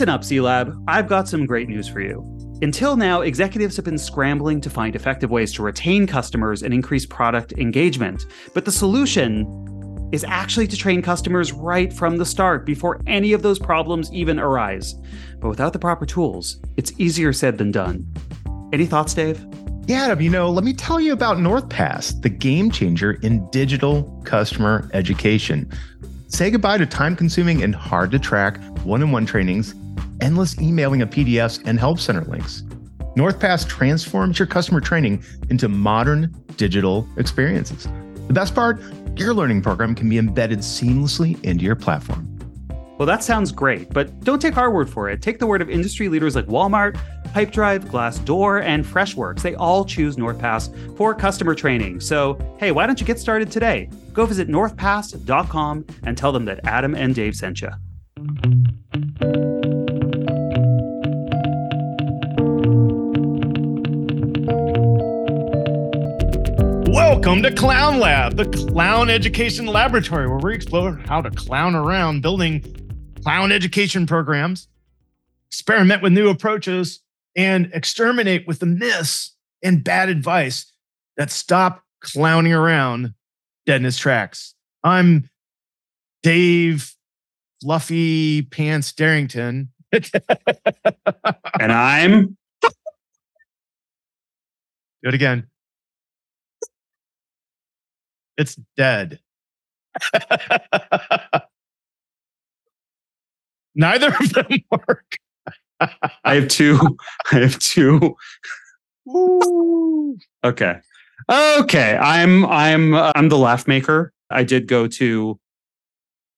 Listen up, CELab. I've got some great news for you. Until now, executives have been scrambling to find effective ways to retain customers and increase product engagement. But the solution is actually to train customers right from the start before any of those problems even arise. But without the proper tools, it's easier said than done. Any thoughts, Dave? Yeah, Adam, you know, let me tell you about NorthPass, the game changer in digital customer education. Say goodbye to time consuming and hard to track one on one trainings, endless emailing of PDFs, and help center links. NorthPass transforms your customer training into modern digital experiences. The best part your learning program can be embedded seamlessly into your platform. Well, that sounds great, but don't take our word for it. Take the word of industry leaders like Walmart, Pipedrive, Glassdoor, and Freshworks. They all choose NorthPass for customer training. So, hey, why don't you get started today? Go visit northpass.com and tell them that Adam and Dave sent you. Welcome to Clown Lab, the clown education laboratory where we explore how to clown around building clown education programs, experiment with new approaches, and exterminate with the myths and bad advice that stop clowning around dead in its tracks. I'm Dave Fluffy Pants Derington. and I'm. Do it again. It's dead. Neither of them work. I have two. I have two. okay. Okay. I'm I'm uh, I'm the laugh maker. I did go to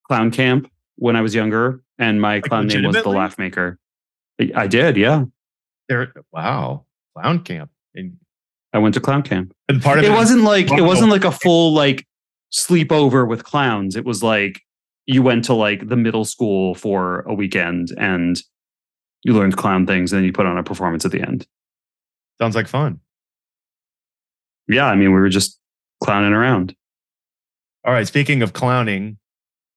clown camp when I was younger, and my like clown name was the laugh maker. I did, yeah. There wow. Clown camp. And I went to clown camp. And part of it, it wasn't like it wasn't like a full like sleepover with clowns. It was like you went to like the middle school for a weekend and you learned clown things and then you put on a performance at the end. Sounds like fun. Yeah, I mean we were just clowning around. All right, speaking of clowning,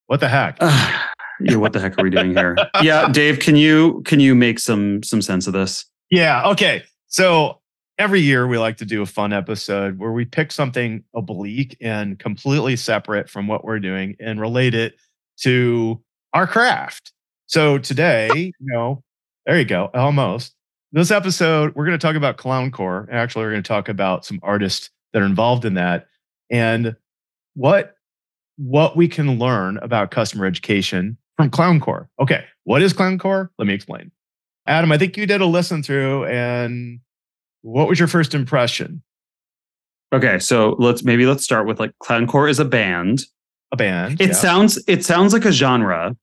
what the heck? yeah, what the heck are we doing here? yeah, Dave, can you can you make some some sense of this? Yeah, okay. So every year we like to do a fun episode where we pick something oblique and completely separate from what we're doing and relate it to our craft. So today, you know, there you go, almost. This episode, we're going to talk about clowncore. Actually, we're going to talk about some artists that are involved in that and what what we can learn about customer education from clowncore. Okay, what is clowncore? Let me explain. Adam, I think you did a listen through and what was your first impression? Okay, so let's maybe let's start with like Clowncore is a band. A band. It yeah. sounds it sounds like a genre.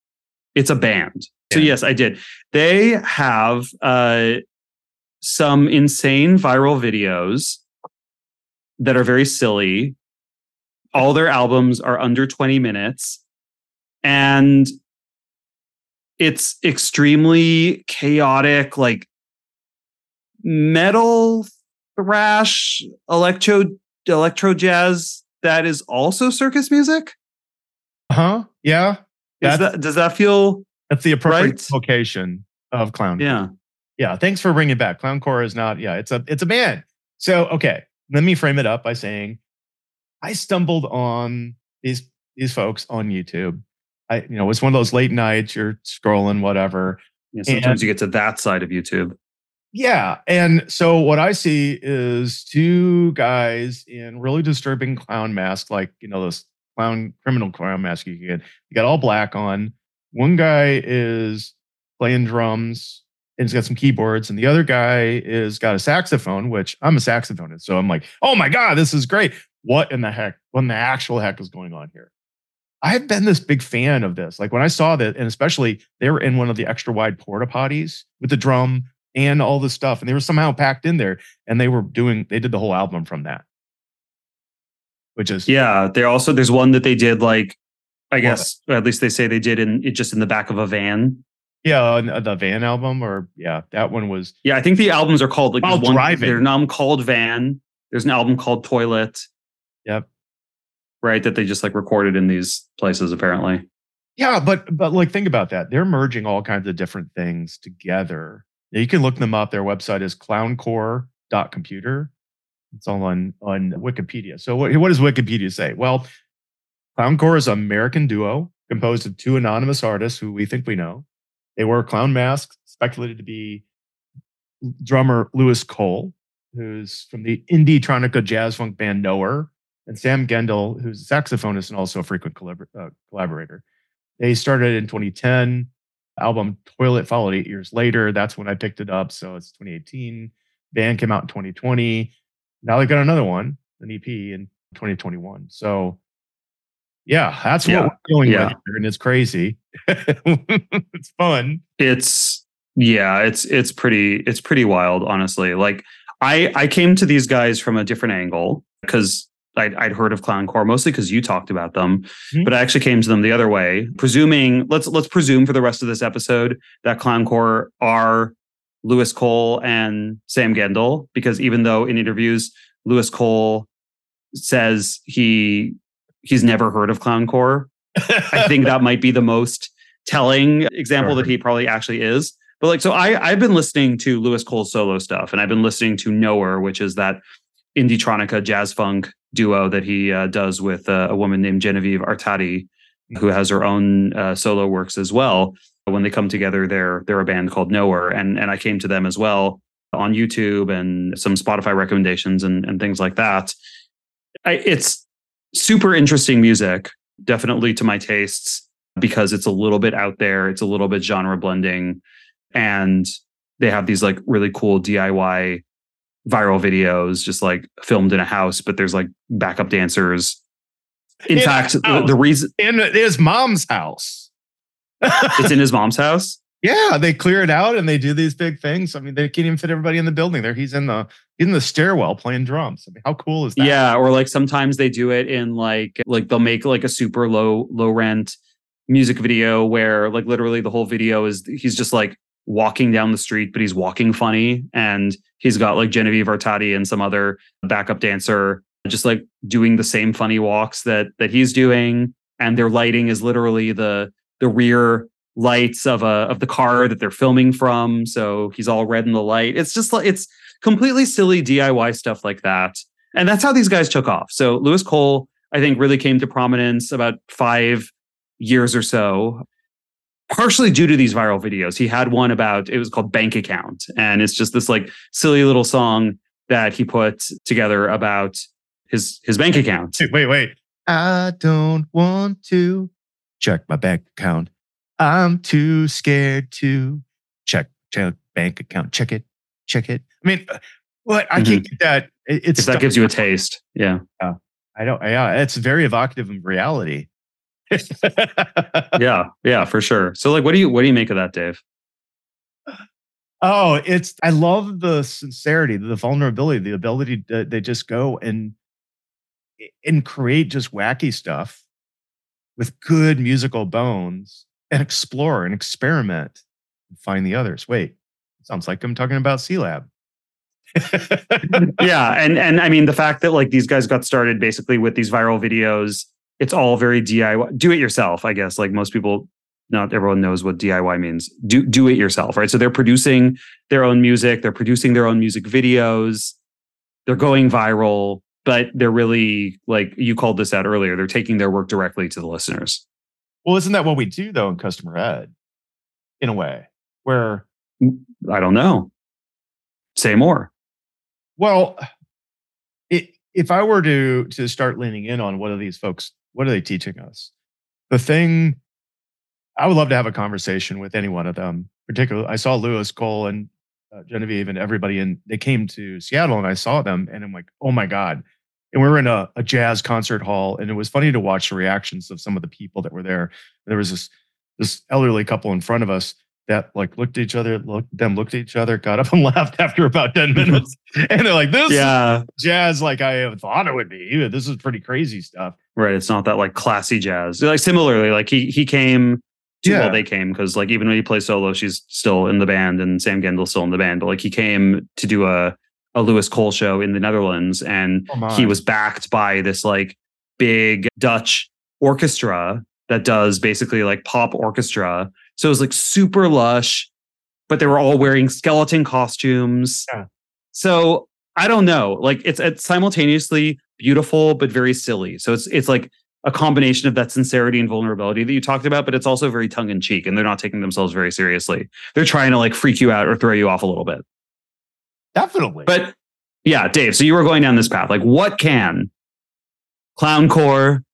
It's a band. So yes, I did. They have uh, some insane viral videos that are very silly. All their albums are under 20 minutes and it's extremely chaotic like metal thrash electro electro jazz that is also circus music? Uh-huh. Yeah. Does that, does that feel that's the appropriate right? location of clown yeah. Yeah thanks for bringing it back. Clowncore is not yeah it's a it's a band. So okay let me frame it up by saying i stumbled on these these folks on youtube. I you know it's one of those late nights you're scrolling whatever. Yeah, sometimes and, you get to that side of youtube yeah. And so what I see is two guys in really disturbing clown masks, like, you know, those clown criminal clown mask you get. You got all black on. One guy is playing drums and he's got some keyboards, and the other guy is got a saxophone, which I'm a saxophonist. So I'm like, oh my God, this is great. What in the heck? What in the actual heck is going on here? I have been this big fan of this. Like when I saw that, and especially they were in one of the extra wide porta potties with the drum and all this stuff. And they were somehow packed in there and they were doing, they did the whole album from that. Which is Yeah. There also there's one that they did like I guess at least they say they did in it just in the back of a van. Yeah, uh, the van album, or yeah, that one was. Yeah, I think the albums are called like While one, driving. There's an album called Van. There's an album called Toilet. Yep. Right, that they just like recorded in these places apparently. Yeah, but but like think about that. They're merging all kinds of different things together. You can look them up. Their website is clowncore.computer. It's all on on Wikipedia. So what, what does Wikipedia say? Well, Clowncore is an American duo composed of two anonymous artists who we think we know. They wear clown masks, speculated to be drummer Louis Cole, who's from the indietronica jazz funk band Knower, and Sam Gendel, who's a saxophonist and also a frequent collabor- uh, collaborator. They started in 2010. Album Toilet followed eight years later. That's when I picked it up. So it's 2018. Band came out in 2020. Now they got another one, an EP in 2021. So yeah, that's what we're dealing Yeah. with here, and it's crazy. it's fun. it's yeah it's it's pretty it's pretty wild honestly like i i came to these guys from a different angle because I'd, I'd heard of clowncore mostly because you talked about them Mhm. but i actually came to them the other way presuming let's let's presume for the rest of this episode that clowncore are louis cole and sam gendel because even though in interviews louis cole says he he's never heard of clowncore I think that might be the most telling example that he probably actually is. But like, so I I've been listening to Louis Cole's solo stuff, and I've been listening to Knower, which is that indietronica jazz funk duo that he uh, does with uh, a woman named Genevieve Artadi, who has her own uh, solo works as well. When they come together, they're they're a band called Knower, and and I came to them as well on YouTube and some Spotify recommendations and and things like that. I, it's super interesting music, definitely to my tastes because it's a little bit out there, it's a little bit genre blending, and they have these like really cool DIY viral videos just like filmed in a house, but there's like backup dancers. In In fact, the, the reason in his mom's house. it's in his mom's house. yeah, they clear it out and they do these big things. I mean, they can't even fit everybody in the building. There, he's in the he's in the stairwell playing drums. I mean, how cool is that? Yeah, or like sometimes they do it in like like they'll make like a super low low rent music video where like literally the whole video is he's just like walking down the street, but he's walking funny, and he's got like Genevieve Artadi and some other backup dancer just like doing the same funny walks that that he's doing, and their lighting is literally the the rear lights of a of the car that they're filming from. So he's all red in the light. It's just like it's completely silly DIY stuff like that. And that's how these guys took off. So Louis Cole, I think, really came to prominence about five years or so, partially due to these viral videos. He had one about it was called Bank Account. And it's just this like silly little song that he put together about his his bank account. Wait, wait. I don't want to check my bank account. I'm too scared to check check bank account. Check it. Check it. I mean, uh, what I can't get that. It- It's If that gives you a taste. Yeah. I don't. Yeah, it's very evocative of reality. Yeah. Yeah, for sure. So like what do you what do you make of that, Dave? Oh, it's I love the sincerity, the vulnerability, the ability that they just go and and create just wacky stuff with good musical bones and explore and experiment and find the others. Wait, sounds like I'm talking about CELab. yeah and and i mean the fact that like these guys got started basically with these viral videos it's all very diy do it yourself i guess like most people not everyone knows what diy means. Do do it yourself right? So they're producing their own music they're producing their own music videos they're going viral but they're really like you called this out earlier they're taking their work directly to the listeners. Well, isn't that what we do though in customer ed? In a way, where mm, i don't know. Say more. Well, it, if I were to to start leaning in on what are these folks, what are they teaching us? The thing I would love to have a conversation with any one of them. Particularly, I saw Louis Cole and uh, Genevieve and everybody, and they came to Seattle, and I saw them, and I'm like, oh my god! And we were in a, a jazz concert hall, and it was funny to watch the reactions of some of the people that were there. There was this this elderly couple in front of us that like looked at each other, looked them looked at each other, got up and left after about 10 minutes. and they're like, this yeah jazz like I thought it would be. This is pretty crazy stuff. Right. It's not that like classy jazz. Like similarly, like he he came to Yeah. well, they came because like even when he plays solo, she's still in the band and Sam Gendel's still in the band. But like he came to do a a Louis Cole show in the Netherlands and Oh he was backed by this like big Dutch orchestra that does basically like pop orchestra. So it was like super lush, but they were all wearing skeleton costumes. Yeah. So I don't know. Like it's it's simultaneously beautiful but very silly. So it's it's like a combination of that sincerity and vulnerability that you talked about, but it's also very tongue in cheek and they're not taking themselves very seriously. They're trying to like freak you out or throw you off a little bit. Definitely. But yeah, Dave, so you were going down this path. Like what can Clowncore,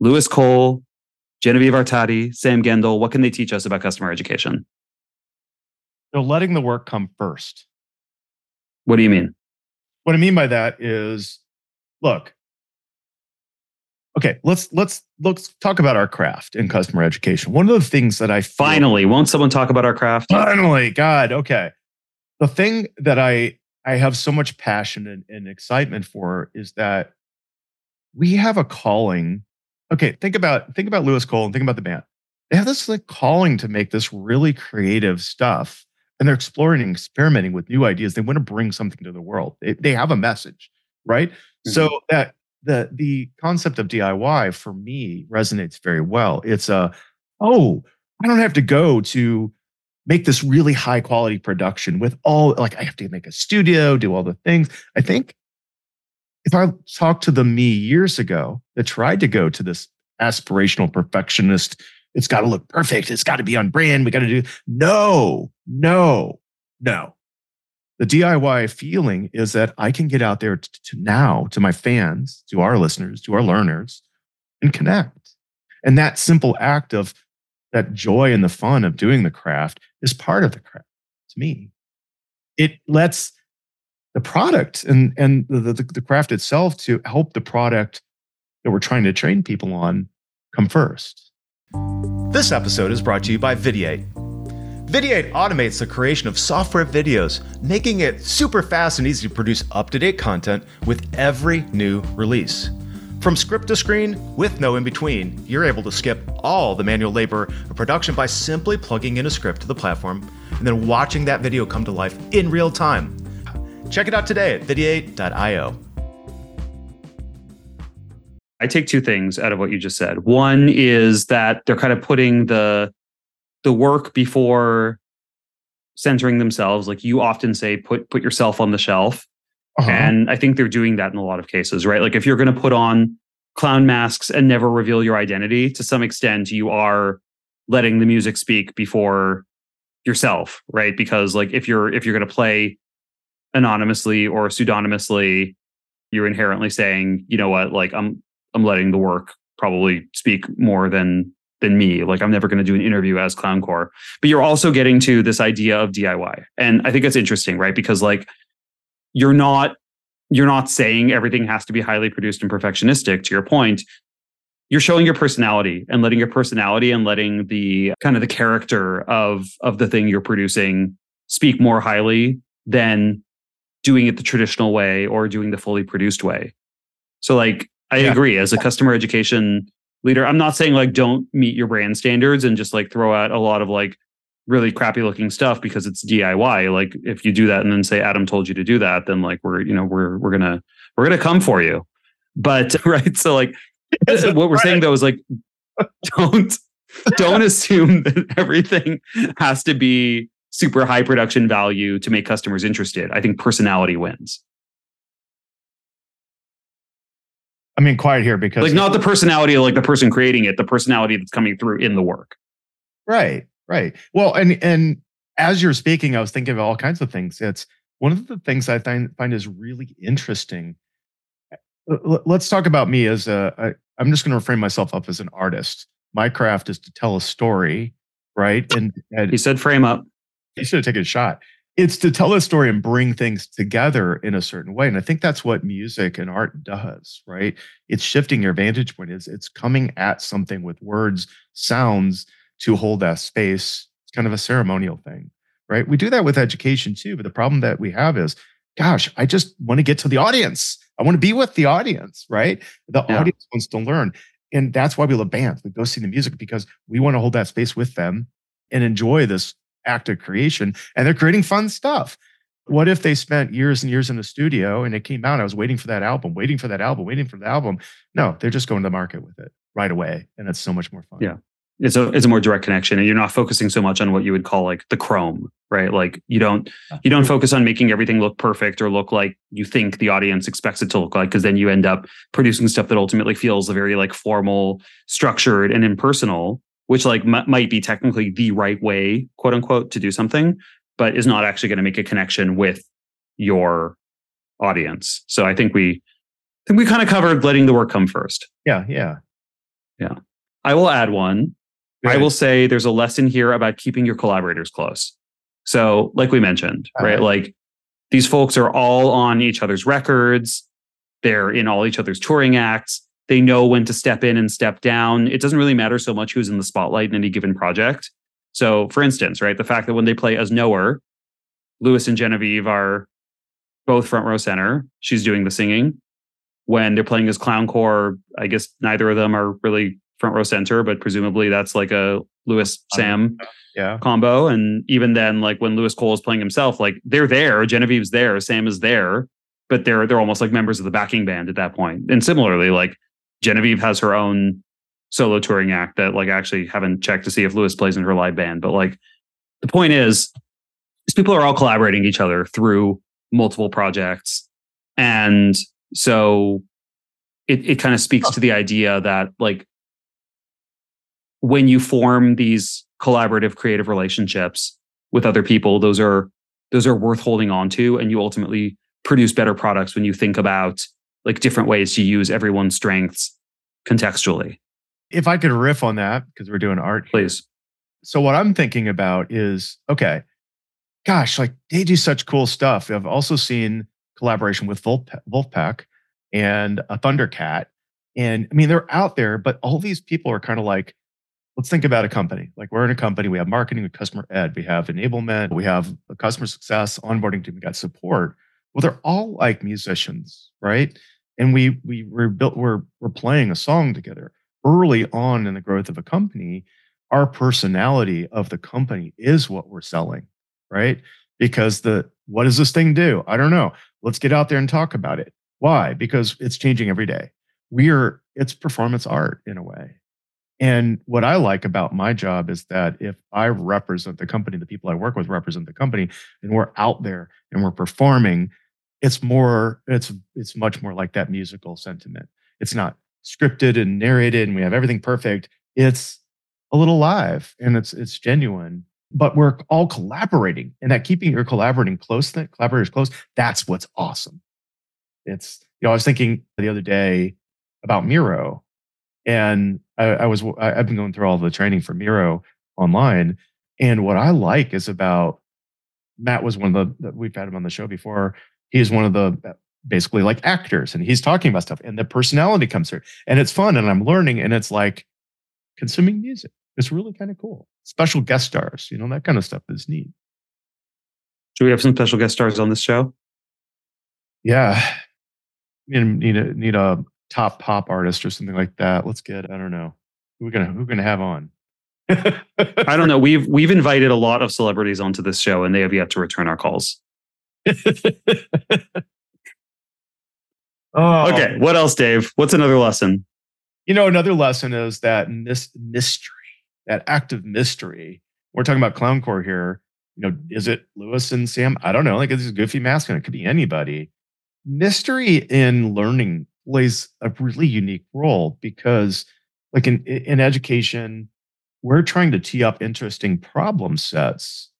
Louis Cole, Genevieve Artadi, Sam Gendel, what can they teach us about customer education? They're letting the work come first. What do you mean? What I mean by that is look, okay, let's let's let's talk about our craft in customer education. One of the things that I feel, finally won't someone talk about our craft? Finally, God, okay. The thing that I I have so much passion and, and excitement for is that we have a calling. Okay, think about think about Louis Cole and think about the band. They have this like calling to make this really creative stuff, and they're exploring and experimenting with new ideas. They want to bring something to the world. They, they have a message, right? Mm-hmm. So that the the concept of DIY for me resonates very well. It's a oh, I don't have to go to make this really high quality production with all like I have to make a studio, do all the things. I think if I talked to the me years ago that tried to go to this aspirational perfectionist, it's got to look perfect, it's got to be on brand, we got to do no, no, no. The DIY feeling is that I can get out there to, to now to my fans, to our listeners, to our learners, and connect. And that simple act of that joy and the fun of doing the craft is part of the craft to me. It lets the product and, and the, the, the craft itself to help the product that we're trying to train people on come first. This episode is brought to you by Videate. Videate automates the creation of software videos, making it super fast and easy to produce up to date content with every new release. From script to screen, with no in between, you're able to skip all the manual labor of production by simply plugging in a script to the platform and then watching that video come to life in real time. Check it out today at videate.io. I take two things out of what you just said. One is that they're kind of putting the the work before centering themselves. Like you often say, put put yourself on the shelf. Uh-huh. And I think they're doing that in a lot of cases, right? Like if you're going to put on clown masks and never reveal your identity, to some extent, you are letting the music speak before yourself, right? Because like if you're if you're going to play anonymously or pseudonymously, you're inherently saying, you know what, like I'm I'm letting the work probably speak more than than me. Like I'm never going to do an interview as Clowncore. But you're also getting to this idea of DIY. And I think it's interesting, right? Because like you're not you're not saying everything has to be highly produced and perfectionistic to your point you're showing your personality and letting your personality and letting the kind of the character of of the thing you're producing speak more highly than doing it the traditional way or doing the fully produced way so like i yeah. agree as a customer education leader i'm not saying like don't meet your brand standards and just like throw out a lot of like really crappy looking stuff because it's DIY. Like if you do that and then say Adam told you to do that, then like we're you know we're we're gonna we're gonna come for you. But right, so like what we're saying though is like don't don't assume that everything has to be super high production value to make customers interested. I think personality wins. I mean, quiet here because like not the personality of like the person creating it, the personality that's coming through in the work. Right. Right. Well, and and as you're speaking, I was thinking of all kinds of things. It's one of the things I find find is really interesting. Uh, let's talk about me as a. I, I'm just going to frame myself up as an artist. My craft is to tell a story, right? And, and he said, "Frame up." He should have taken a shot. It's to tell a story and bring things together in a certain way, and I think that's what music and art does, right? It's shifting your vantage point. Is it's coming at something with words, sounds to hold that space. It's kind of a ceremonial thing, right? We do that with education too. But the problem that we have is, gosh, I just want to get to the audience. I want to be with the audience, right? The yeah. audience wants to learn. And that's why we love bands. We go see the music because we want to hold that space with them and enjoy this act of creation. And they're creating fun stuff. What if they spent years and years in the studio and it came out? I was waiting for that album, waiting for that album, waiting for the album. No, they're just going to the market with it right away. And it's so much more fun. Yeah. It's a it's a more direct connection and you're not focusing so much on what you would call like the chrome, right? Like you don't you don't focus on making everything look perfect or look like you think the audience expects it to look like because then you end up producing stuff that ultimately feels very like formal, structured and impersonal, which like m- might be technically the right way, quote unquote, to do something, but is not actually going to make a connection with your audience. So I think we I think we kind of covered letting the work come first. Yeah, yeah. Yeah. I will add one. I will say there's a lesson here about keeping your collaborators close. So, like we mentioned, uh-huh. right? Like these folks are all on each other's records. They're in all each other's touring acts. They know when to step in and step down. It doesn't really matter so much who's in the spotlight in any given project. So, for instance, right, the fact that when they play as Knower, Louis and Genevieve are both front row center. She's doing the singing. When they're playing as Clowncore, I guess neither of them are really front row center, but presumably that's like a Louis uh, Sam yeah. combo. And even then, like when Louis Cole is playing himself, like they're there, Genevieve's there, Sam is there, but they're they're almost like members of the backing band at that point. And similarly, like Genevieve has her own solo touring act that like actually haven't checked to see if Louis plays in her live band. But like the point is, these people are all collaborating each other through multiple projects. And so it, it kind of speaks to the idea that like when you form these collaborative creative relationships with other people those are those are worth holding on to and you ultimately produce better products when you think about like different ways to use everyone's strengths contextually if i could riff on that because we're doing art please here. so what i'm thinking about is okay gosh like they do such cool stuff i've also seen collaboration with Wolf, Vulfpeck and a thundercat and i mean they're out there but all these people are kind of like let's think about a company. Like we're in a company, we have marketing, we customer ed, we have enablement, we have a customer success, onboarding team, we got support. Well, they're all like musicians, right? And we we we're built we're we're playing a song together. Early on in the growth of a company, our personality of the company is what we're selling, right? Because the what does this thing do? I don't know. Let's get out there and talk about it. Why? Because it's changing every day. We are it's performance art in a way and what I like about my job is that if I represent the company, the people I work with represent the company, and we're out there and we're performing, it's more, it's it's much more like that musical sentiment. It's not scripted and narrated and we have everything perfect. It's a little live and it's it's genuine. But we're all collaborating, and that keeping your collaborating close, that collaborators close, that's what's awesome. It's you know, I was thinking the other day about Miro and I, I was I, have been going through all the training for Miro online, and what I like is about Matt was one of the we've had him on the show before. He's one of the uh, basically like actors, and he's talking about stuff, and the personality comes through, and it's fun, and I'm learning, and it's like consuming music. It's really kind of cool. Special guest stars, you know, that kind of stuff is neat. Do we have some special guest stars on this show? Yeah, need need a need a top pop artist or something like that. Let's get I don't know who we gonna who gonna have on. I don't know. We've we've invited a lot of celebrities onto this show, and they have yet to return our calls. oh. Okay, what else, Dave? What's another lesson? You know, another lesson is that mis- mystery, that active mystery. We're talking about clowncore here. You know, is it Louis and Sam? I don't know. Like, it's a goofy mascot. It could be anybody. Mystery in learning plays a really unique role because like in in education we're trying to tee up interesting problem sets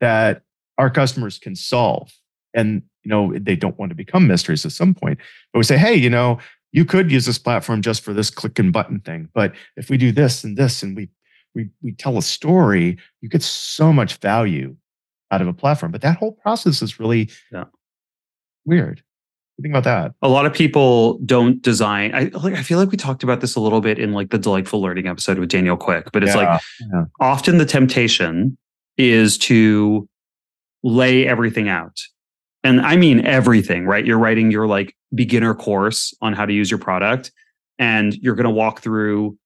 that our customers can solve and you know they don't want to become mysteries at some point but we say hey you know you could use this platform just for this click and button thing but if we do this and this and we we we tell a story you get so much value out of a platform but that whole process is really yeah. weird think about that? A lot of people don't design. I like. I feel like we talked about this a little bit in like the delightful learning episode with Daniel Quick, but it's yeah, like yeah. often the temptation is to lay everything out. And I mean everything, right? You're writing your like beginner course on how to use your product, and you're going to walk through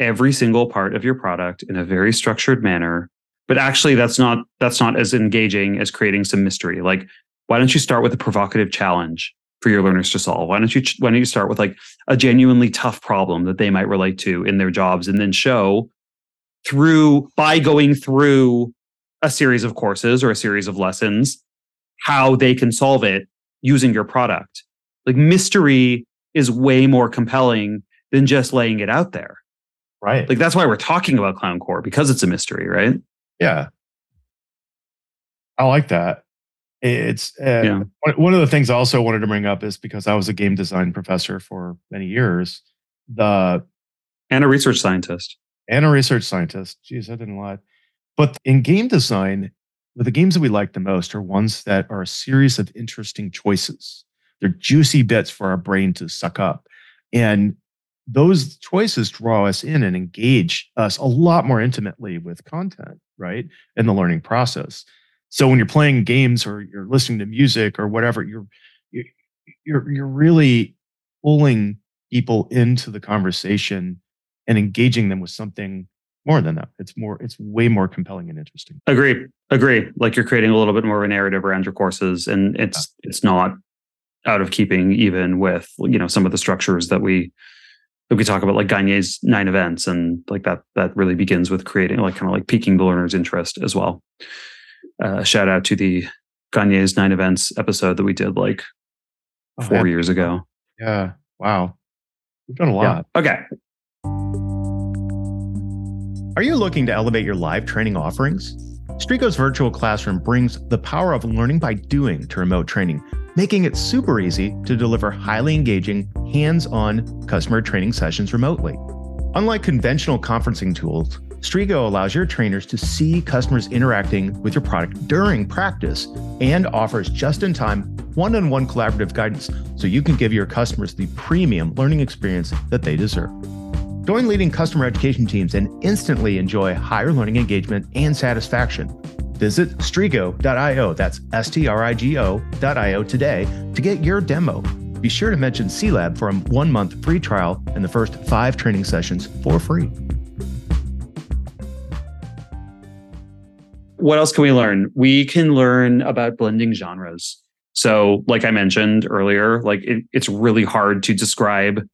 every single part of your product in a very structured manner but actually that's not that's not as engaging as creating some mystery like why don't you start with a provocative challenge for your learners to solve why don't you why don't you start with like a genuinely tough problem that they might relate to in their jobs and then show through by going through a series of courses or a series of lessons how they can solve it using your product like mystery is way more compelling than just laying it out there right like that's why we're talking about clown core because it's a mystery right yeah. I like that. It's uh, yeah. one of the things I also wanted to bring up is because I was a game design professor for many years, the and a research scientist. And a research scientist. Geez, I didn't lie. But in game design, the games that we like the most are ones that are a series of interesting choices. They're juicy bits for our brain to suck up. And those choices draw us in and engage us a lot more intimately with content, right? In the learning process. So when you're playing games or you're listening to music or whatever, you're you're you're really pulling people into the conversation and engaging them with something more than that. It's more, it's way more compelling and interesting. Agree. Agree. Like you're creating a little bit more of a narrative around your courses and it's yeah. it's not out of keeping even with, you know, some of the structures that we we talk about like Gagne's nine events and like that that really begins with creating like kind of like piquing the learner's interest as well. Uh, shout out to the Gagne's nine events episode that we did like oh, four man. years ago. Yeah. Wow. We've done a lot. Yeah. Okay. Are you looking to elevate your live training offerings? Strigo's virtual classroom brings the power of learning by doing to remote training making it super easy to deliver highly engaging, hands on customer training sessions remotely. Unlike conventional conferencing tools, Strigo allows your trainers to see customers interacting with your product during practice and offers just in time one on one collaborative guidance so you can give your customers the premium learning experience that they deserve. Join leading customer education teams and instantly enjoy higher learning engagement and satisfaction Visit strigo.io, that's S T R I G O.io today to get your demo. Be sure to mention CLAB for a one month free trial and the first five training sessions for free. What else can we learn? We can learn about blending genres. So, like I mentioned earlier, like it, it's really hard to describe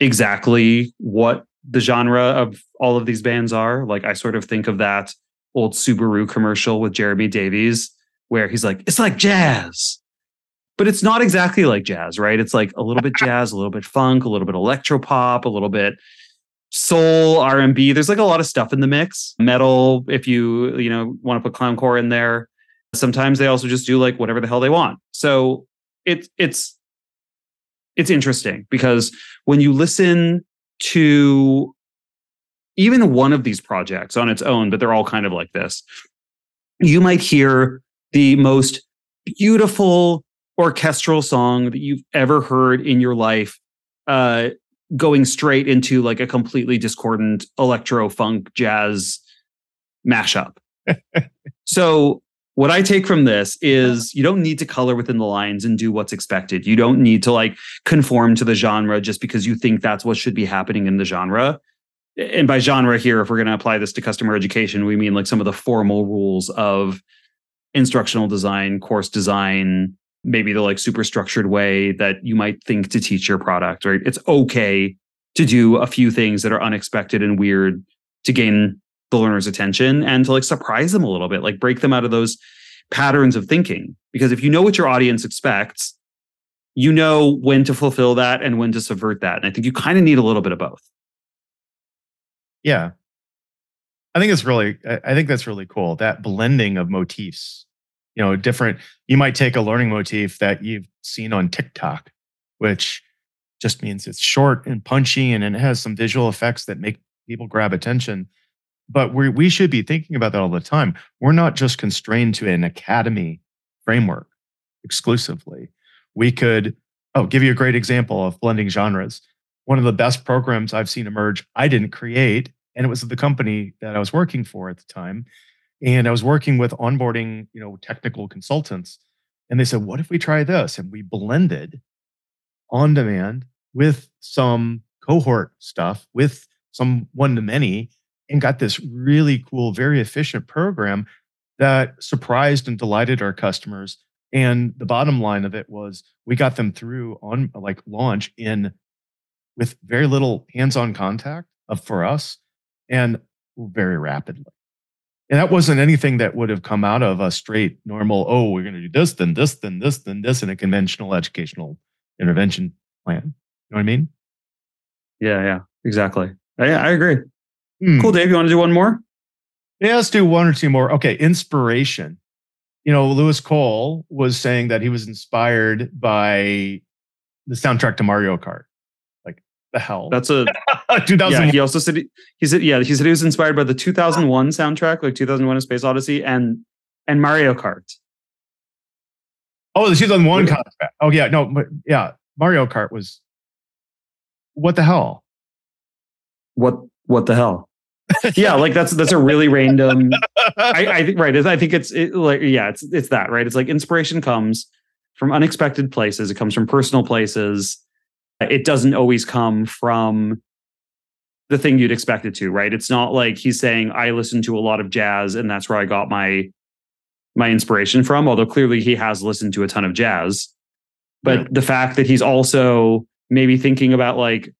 exactly what the genre of all of these bands are. Like I sort of think of that old Subaru commercial with Jeremy Davies where he's like, it's like jazz. But it's not exactly like jazz, right? It's like a little bit jazz, a little bit funk, a little bit electro pop, a little bit soul, R&B. There's like a lot of stuff in the mix. Metal, if you, you know, want to put clowncore in there. Sometimes they also just do like whatever the hell they want. So it's it's it's interesting because when you listen to even one of these projects on its own, but they're all kind of like this, you might hear the most beautiful orchestral song that you've ever heard in your life uh, going straight into like a completely discordant electro funk jazz mashup. so what I take from this is you don't need to color within the lines and do what's expected. You don't need to like conform to the genre just because you think that's what should be happening in the genre and by genre here, if we're going to apply this to customer education, we mean like some of the formal rules of instructional design, course design, maybe the like super structured way that you might think to teach your product, right? It's okay to do a few things that are unexpected and weird to gain the learner's attention and to like surprise them a little bit, like break them out of those patterns of thinking. Because if you know what your audience expects, you know when to fulfill that and when to subvert that. And I think you kind of need a little bit of both. Yeah. I think it's really, I think that's really cool. That blending of motifs, you know, different, you might take a learning motif that you've seen on TikTok, which just means it's short and punchy and it has some visual effects that make people grab attention. But we we should be thinking about that all the time. We're not just constrained to an academy framework exclusively. We could, oh, give you a great example of blending genres one of the best programs I've seen emerge. I didn't create, and it was the company that I was working for at the time. And I was working with onboarding, you know, technical consultants. And they said, what if we try this? And we blended on demand with some cohort stuff, with some one to many, and got this really cool, very efficient program that surprised and delighted our customers. And the bottom line of it was we got them through on like launch in with very little hands-on contact of, for us and very rapidly. And that wasn't anything that would have come out of a straight normal, oh, we're going to do this, then this, then this, then this in a conventional educational intervention plan. You know what I mean? Yeah, yeah, exactly. I, I agree. Hmm. Cool, Dave. You want to do one more? Yeah, let's do one or two more. Okay, inspiration. You know, Louis Cole was saying that he was inspired by the soundtrack to Mario Kart. Like the hell? That's a 2000. Yeah, he also said he, he said yeah he said he was inspired by the 2001 soundtrack, like 2001: A Space Odyssey, and and Mario Kart. Oh, the 2001 yeah. contract. Oh yeah, no, yeah, Mario Kart was. What the hell? What what the hell? Yeah, like that's that's a really random. I, I think right. I think it's it, like yeah, it's it's that right. It's like inspiration comes from unexpected places. It comes from personal places. It doesn't always come from the thing you'd expect it to, right? It's not like he's saying I listen to a lot of jazz and that's where I got my my inspiration from. Although clearly he has listened to a ton of jazz, but yeah. the fact that he's also maybe thinking about like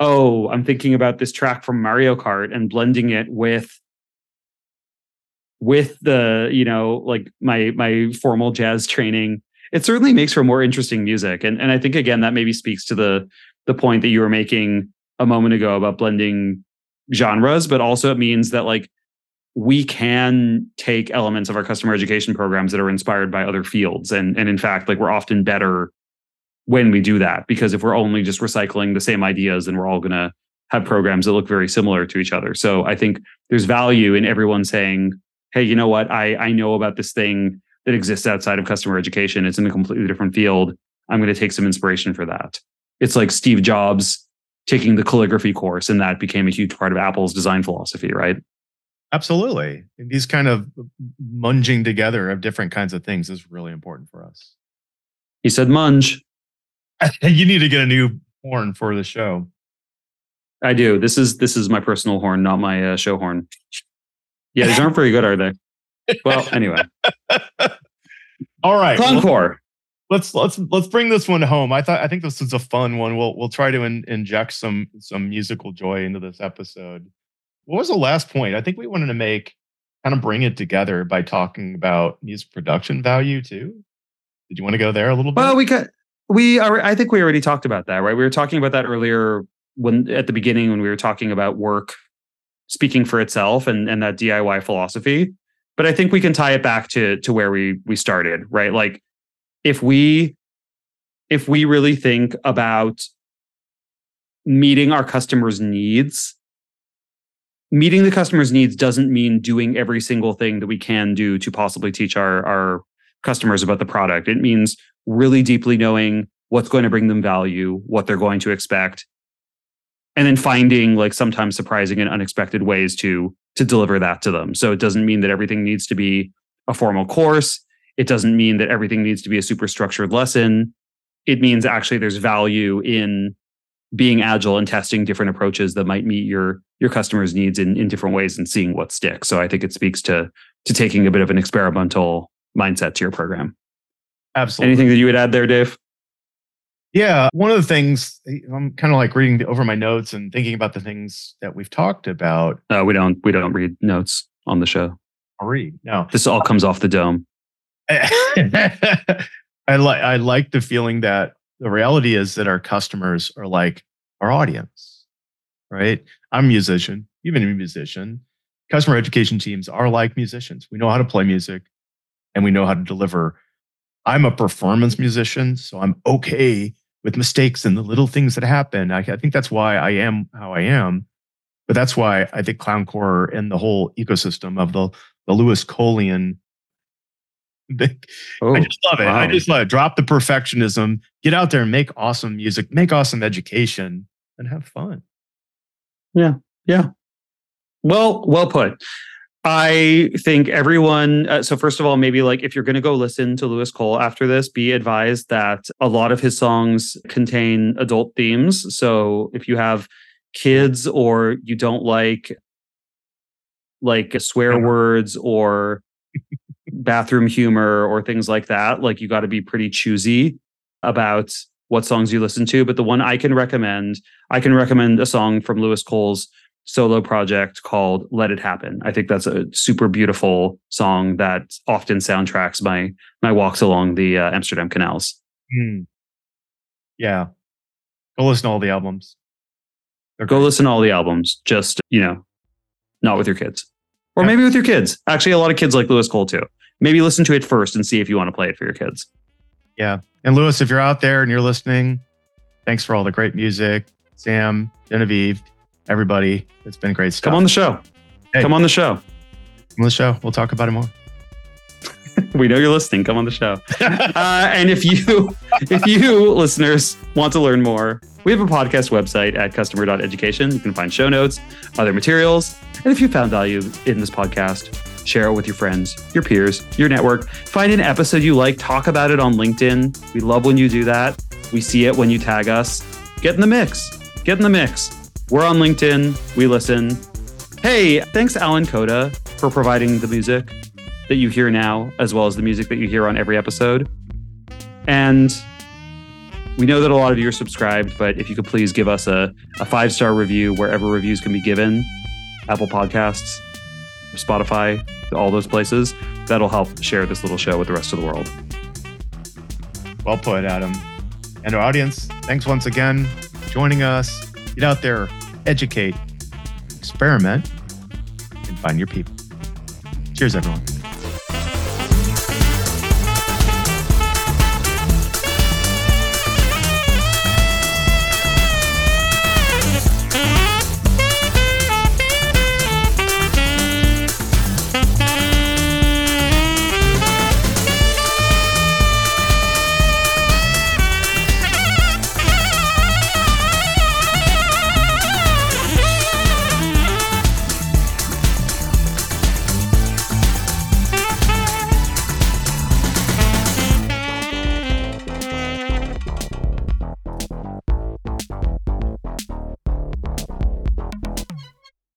oh, I'm thinking about this track from Mario Kart and blending it with with the, you know, like my my formal jazz training. It certainly makes for more interesting music. And and I think again that maybe speaks to the the point that you were making a moment ago about blending genres, but also it means that like we can take elements of our customer education programs that are inspired by other fields and and in fact like we're often better when we do that because if we're only just recycling the same ideas then we're all going to have programs that look very similar to each other. So i think there's value in everyone saying hey you know what? I i know about this thing that exists outside of customer education. It's in a completely different field. I'm going to take some inspiration for that. It's like steve jobs taking the calligraphy course and that became a huge part of apple's design philosophy right? Absolutely. These kind of munging together of different kinds of things is really important for us. He said munge you need to get a new horn for the show. I do. This is this is my personal horn, not my uh, show horn. Yeah, these aren't very good, are they? Well, anyway. All right. Clowncore. let's let's let's bring this one home. I thought I think this is a fun one. We'll we'll try to in, inject some some musical joy into this episode. What was the last point? I think we wanted to make kind of bring it together by talking about music production value too. Did you want to go there a little bit? Well, we could we are, I think we already talked about that, right? We were talking about that earlier when at the beginning when we were talking about work speaking for itself and, and that DIY philosophy. But I think we can tie it back to to where we we started, right? Like if we if we really think about meeting our customers' needs, meeting the customer's needs doesn't mean doing every single thing that we can do to possibly teach our our customers about the product. It means really deeply knowing what's going to bring them value, what they're going to expect, and then finding like sometimes surprising and unexpected ways to to deliver that to them. So it doesn't mean that everything needs to be a formal course. It doesn't mean that everything needs to be a super structured lesson. It means actually there's value in being agile and testing different approaches that might meet your your customers' needs in, in different ways and seeing what sticks. So I think it speaks to to taking a bit of an experimental mindset to your program. Absolutely. Anything that you would add there, Dave? Yeah, one of the things I'm kind of like reading over my notes and thinking about the things that we've talked about. Uh, we don't we don't read notes on the show. I'll read. No, this all comes off the dome. I like I like the feeling that the reality is that our customers are like our audience, right? I'm a musician. You've been a musician. Customer education teams are like musicians. We know how to play music, and we know how to deliver I'm a performance musician, so I'm okay with mistakes and the little things that happen. I, I think that's why I am how I am. But that's why I think Clown Core and the whole ecosystem of the the Louis Coleian. Oh, I just love it. Wow. I just love it. Drop the perfectionism. Get out there and make awesome music. Make awesome education and have fun. Yeah, yeah. Well, well put. I think everyone. Uh, so first of all, maybe like if you're going to go listen to Louis Cole after this, be advised that a lot of his songs contain adult themes. So if you have kids or you don't like like swear words or bathroom humor or things like that, like you got to be pretty choosy about what songs you listen to. But the one I can recommend, I can recommend a song from Louis Cole's solo project called Let It Happen. I think that's a super beautiful song that often soundtracks my my walks along the uh, Amsterdam canals. Mm. Yeah. Go listen to all the albums. They're Go great. listen to all the albums. Just, you know, not with your kids. Or yeah. maybe with your kids. Actually, a lot of kids like Louis Cole too. Maybe listen to it first and see if you want to play it for your kids. Yeah. And Louis, if you're out there and you're listening, thanks for all the great music. Sam, Genevieve, everybody. It's been great stuff. Come on the show. Hey, Come on the show. Come on the show. We'll talk about it more. we know you're listening. Come on the show. uh, and if you, if you listeners want to learn more, we have a podcast website at customer.education. You can find show notes, other materials, and if you found value in this podcast, share it with your friends, your peers, your network. Find an episode you like, talk about it on LinkedIn. We love when you do that. We see it when you tag us. Get in the mix. Get in the mix. We're on LinkedIn. We listen. Hey, thanks, Alan Koda, for providing the music that you hear now, as well as the music that you hear on every episode. And we know that a lot of you are subscribed, but if you could please give us a, a five star review wherever reviews can be given Apple Podcasts, Spotify, all those places that'll help share this little show with the rest of the world. Well put, Adam. And our audience, thanks once again joining us. Get out there, educate, experiment, and find your people. Cheers, everyone.